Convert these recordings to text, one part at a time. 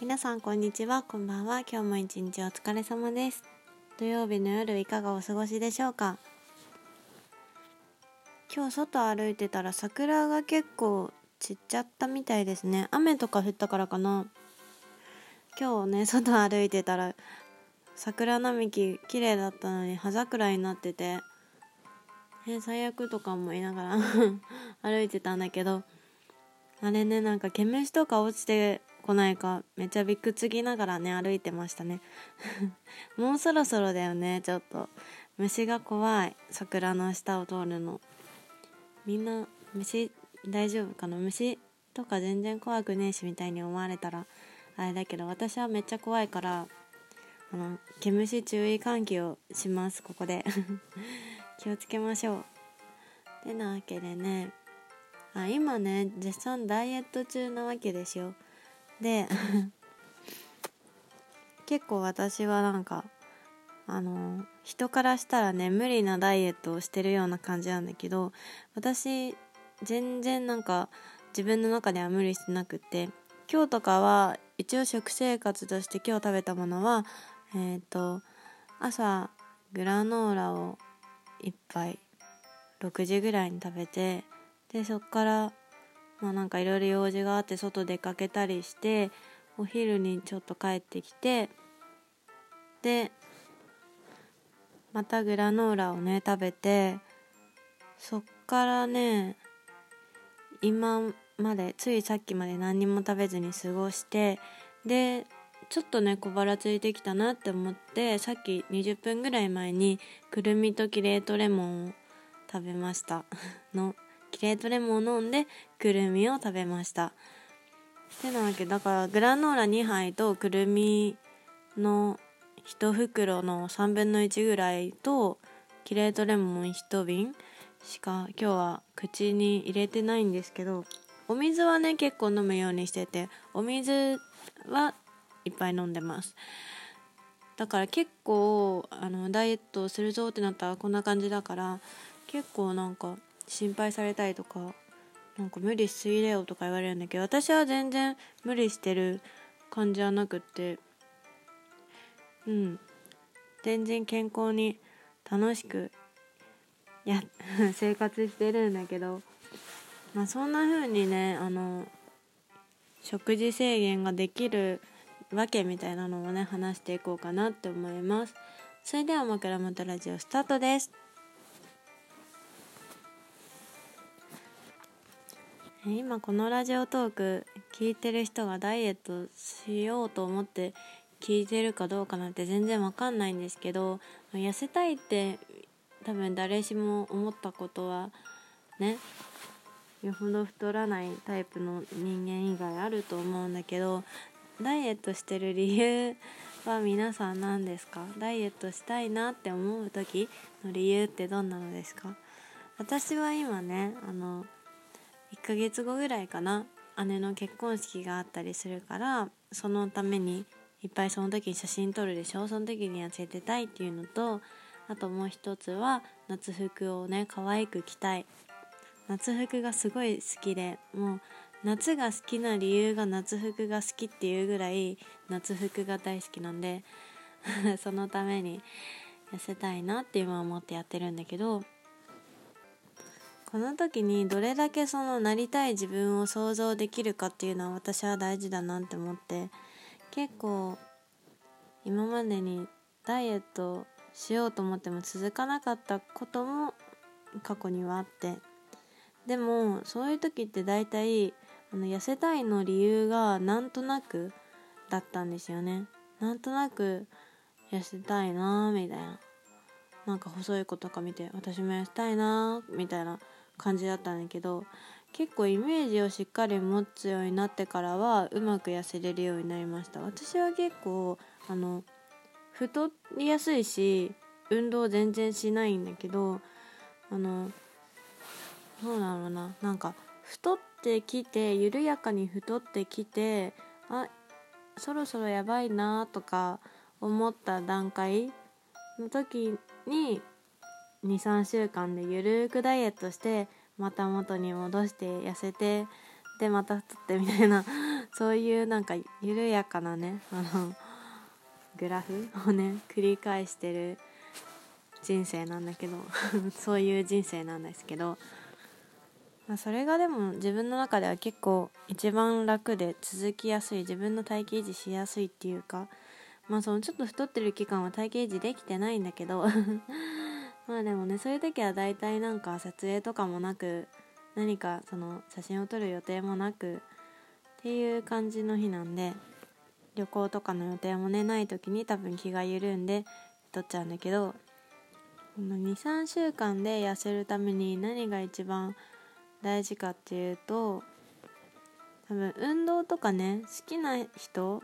皆さんこんにちは。こんばんは。今日も一日お疲れ様です。土曜日の夜いかがお過ごしでしょうか？今日外歩いてたら桜が結構散っちゃったみたいですね。雨とか降ったからかな。今日ね外歩いてたら桜並木綺麗だったのに葉桜になっててえ最悪とか思いながら 歩いてたんだけどあれねなんか毛虫とか落ちてこないかめっちゃびっくつきながらね歩いてましたね。もうそろそろだよね。ちょっと。虫が怖い。桜の下を通るの。みんな虫大丈夫かな？虫とか全然怖くねえしみたいに思われたらあれだけど私はめっちゃ怖いからあの毛虫注意喚起をしますここで。気をつけましょう。てなわけでね。あ今ね絶賛ダイエット中なわけですよ。で 結構私はなんかあの人からしたらね無理なダイエットをしてるような感じなんだけど私全然なんか自分の中では無理してなくて今日とかは一応食生活として今日食べたものはえっ、ー、と朝グラノーラを1杯6時ぐらいに食べてでそっからまあなんかいろいろ用事があって外出かけたりしてお昼にちょっと帰ってきてでまたグラノーラをね食べてそっからね今までついさっきまで何にも食べずに過ごしてでちょっとね小腹ついてきたなって思ってさっき20分ぐらい前にくるみとキレートレモンを食べました。のキレートレモンを飲んでくるみを食べました。てなわけだからグラノーラ2杯とくるみの1袋の3分の1ぐらいとキレートレモン1瓶しか今日は口に入れてないんですけどお水はね結構飲むようにしててお水はいっぱい飲んでます。だから結構あのダイエットするぞってなったらこんな感じだから結構なんか心配されたりとかなんか無理しすぎだよとか言われるんだけど私は全然無理してる感じはなくってうん。全然健康に楽しくや 生活してるんだけどまあそんな風にねあの食事制限ができるわけみたいなのをね話していこうかなって思います。それでは枕元ラジオスタートです。今このラジオトーク聞いてる人がダイエットしようと思って聞いてるかどうかなんて全然わかんないんですけど痩せたいって多分誰しも思ったことはねよほど太らないタイプの人間以外あると思うんだけどダイエットしてる理由は皆さん何ですか？ダイエットしたいなって思う時の理由ってどんなのですか？私は今ねあの1ヶ月後ぐらいかな。姉の結婚式があったりするからそのためにいっぱいその時に写真撮るでしょ。その時に痩せてたいっていうのとあともう一つは夏服をね可愛く着たい。夏服がすごい好きでもう夏が好きな理由が夏服が好きっていうぐらい夏服が大好きなんで そのために痩せたいなって今思ってやってるんだけどこの時にどれだけそのなりたい自分を想像できるかっていうのは私は大事だなって思って結構今までにダイエットしようと思っても続かなかったことも過去にはあってでもそういう時って大体あの痩せたいの理由がなんとなくだったんですよね。なんとなく痩せたいなみたいな。なんか細い子とか見て私も痩せたいなみたいな。感じだったんだけど結構イメージをしっかり持つようになってからはうまく痩せれるようになりました。私は結構あの太りやすいし運動全然しないんだけどあのどうだろうな。なんか太ってきて緩やかに太ってきてあそろそろやばいなとか思った段階の時に23週間でゆるくダイエットしてまた元に戻して痩せてでまた太ってみたいな そういうなんか緩やかなねあのグラフをね繰り返してる人生なんだけど そういう人生なんですけど、まあ、それがでも自分の中では結構一番楽で続きやすい自分の体型維持しやすいっていうかまあそのちょっと太ってる期間は体型維持できてないんだけど まあでもねそういう時は大体なんか撮影とかもなく何かその写真を撮る予定もなくっていう感じの日なんで旅行とかの予定もねない時に多分気が緩んで撮っちゃうんだけど23週間で痩せるために何が一番大事かっていうと多分運動とかね好きな人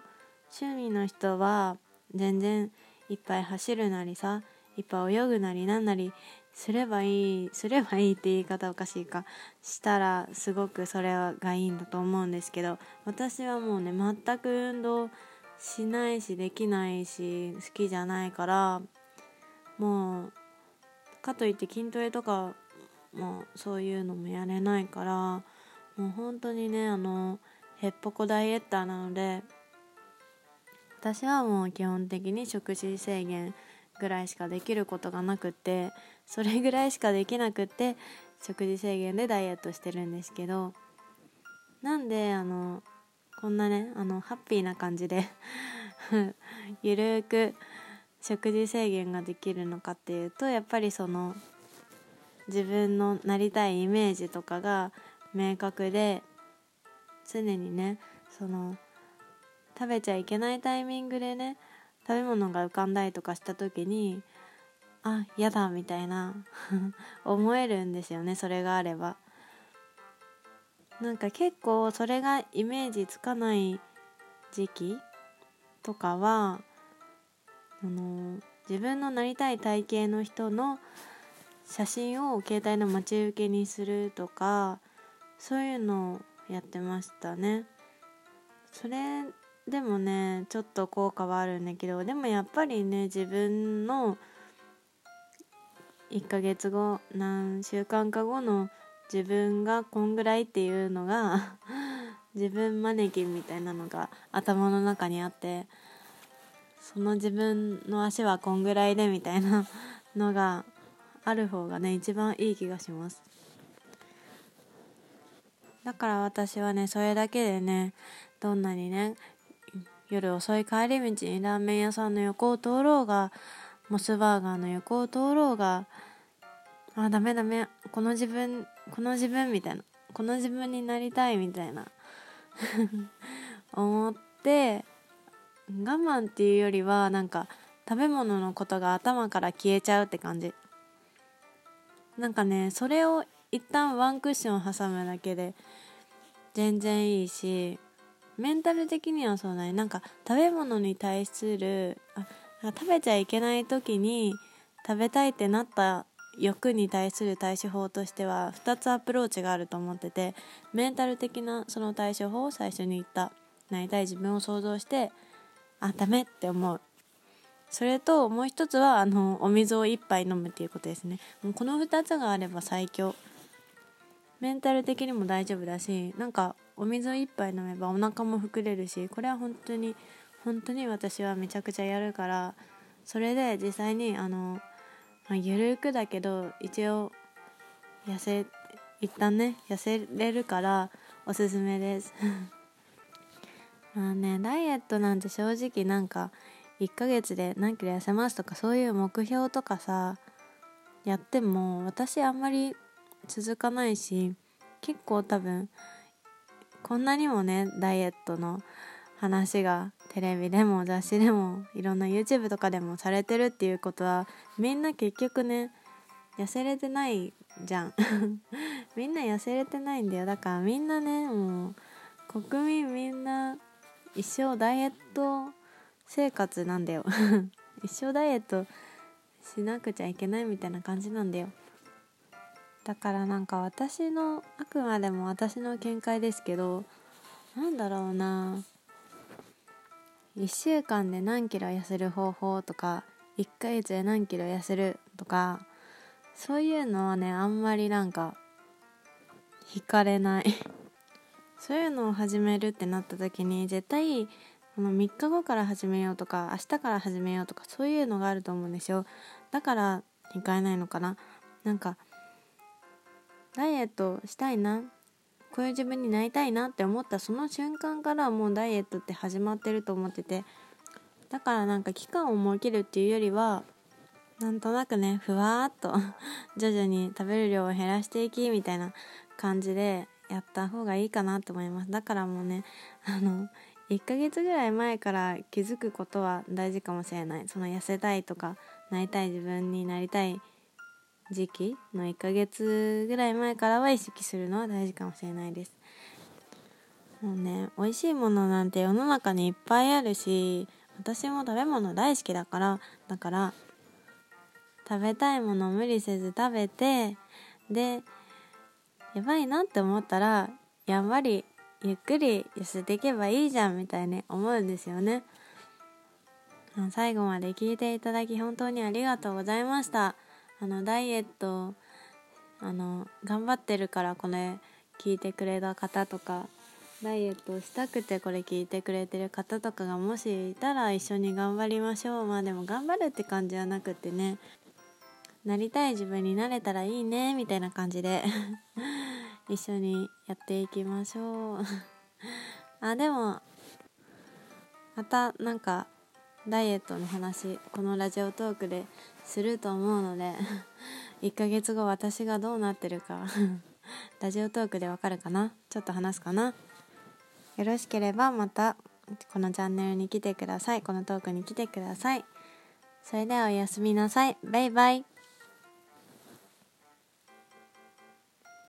趣味の人は全然いっぱい走るなりさいっぱい泳ぐなりなんなりすればいいすればいいって言い方おかしいかしたらすごくそれがいいんだと思うんですけど私はもうね全く運動しないしできないし好きじゃないからもうかといって筋トレとかもそういうのもやれないからもう本当にねあのへっぽこダイエッターなので私はもう基本的に食事制限ぐらいしかできることがなくてそれぐらいしかできなくて食事制限でダイエットしてるんですけどなんであのこんなねあのハッピーな感じで ゆるーく食事制限ができるのかっていうとやっぱりその自分のなりたいイメージとかが明確で常にねその食べちゃいけないタイミングでね食べ物が浮かんだりとかした時にあ嫌だみたいな 思えるんですよねそれがあれば。なんか結構それがイメージつかない時期とかはあの自分のなりたい体型の人の写真を携帯の待ち受けにするとかそういうのをやってましたね。それでもねちょっと効果はあるんだけどでもやっぱりね自分の1ヶ月後何週間か後の自分がこんぐらいっていうのが 自分マネキンみたいなのが頭の中にあってその自分の足はこんぐらいでみたいなのがある方がね一番いい気がします。だから私はねそれだけでねどんなにね夜遅い帰り道にラーメン屋さんの横を通ろうがモスバーガーの横を通ろうがあダメダメこの自分この自分みたいなこの自分になりたいみたいな 思って我慢っていうよりはなんか食べ物のことが頭から消えちゃうって感じ。なんかねそれを一旦ワンクッション挟むだけで全然いいしメンタル的にはそうだね。なんか食べ物に対するあ食べちゃいけない時に食べたいってなった欲に対する対処法としては2つアプローチがあると思っててメンタル的なその対処法を最初に言った。なりたい自分を想像してあダメって思う。それともう一つはあのお水を1杯飲むっていうことですね。もうこの2つがあれば最強。メンタル的にも大丈夫だしなんかお水を1杯飲めばお腹も膨れるしこれは本当に本当に私はめちゃくちゃやるからそれで実際にあの、まあ、ゆるくだけど一応痩せ一旦ね痩せれるからおすすめです。まあねダイエットなんて正直なんか1ヶ月で何キロ痩せますとかそういう目標とかさやっても私あんまり続かないし結構多分こんなにもねダイエットの話がテレビでも雑誌でもいろんな YouTube とかでもされてるっていうことはみんな結局ね痩せれてないじゃん。みんな痩せれてないんだよ。だからみんなねもう国民みんな一生ダイエット生活なんだよ。一生ダイエットしなくちゃいけないみたいな感じなんだよ。だからなんか私のあくまでも私の見解ですけどなんだろうな。1週間で何キロ痩せる方法とか1ヶ月で何キロ痩せるとかそういうのはねあんまりなんか惹かれない。そういうのを始めるってなった時に絶対この3日後から始めようとか明日から始めようとかそういうのがあると思うんですよ。だから控えないのかな。なんかダイエットしたいな。こういう自分になりたいなって思ったその瞬間からもうダイエットって始まってると思ってて。だからなんか期間を設けるっていうよりはなんとなくねふわーっと 徐々に食べる量を減らしていきみたいな感じでやった方がいいかなと思います。だからもうねあの1ヶ月ぐらい前から気づくことは大事かもしれない。その痩せたいとかなりたい自分になりたい時期の1ヶ月ぐらい前からは意識するのは大事かもしれないです。もうね美味しいものなんて世の中にいっぱいあるし私も食べ物大好きだからだから食べたいものを無理せず食べてでやばいなって思ったらやっぱりゆっくり痩せていけばいいじゃんみたいに思うんですよね。最後まで聞いていただき本当にありがとうございました。あのダイエットあの頑張ってるからこれ聞いてくれた方とかダイエットしたくてこれ聞いてくれてる方とかがもしいたら一緒に頑張りましょう。まあでも頑張るって感じはなくてね。なりたい自分になれたらいいねみたいな感じで 一緒にやっていきましょう。あでもまたなんかダイエットの話このラジオトークですると思うので 1ヶ月後私がどうなってるか ラジオトークでわかるかな？ちょっと話すかな？よろしければまたこのチャンネルに来てください。このトークに来てください。それではおやすみなさい。バイバイ。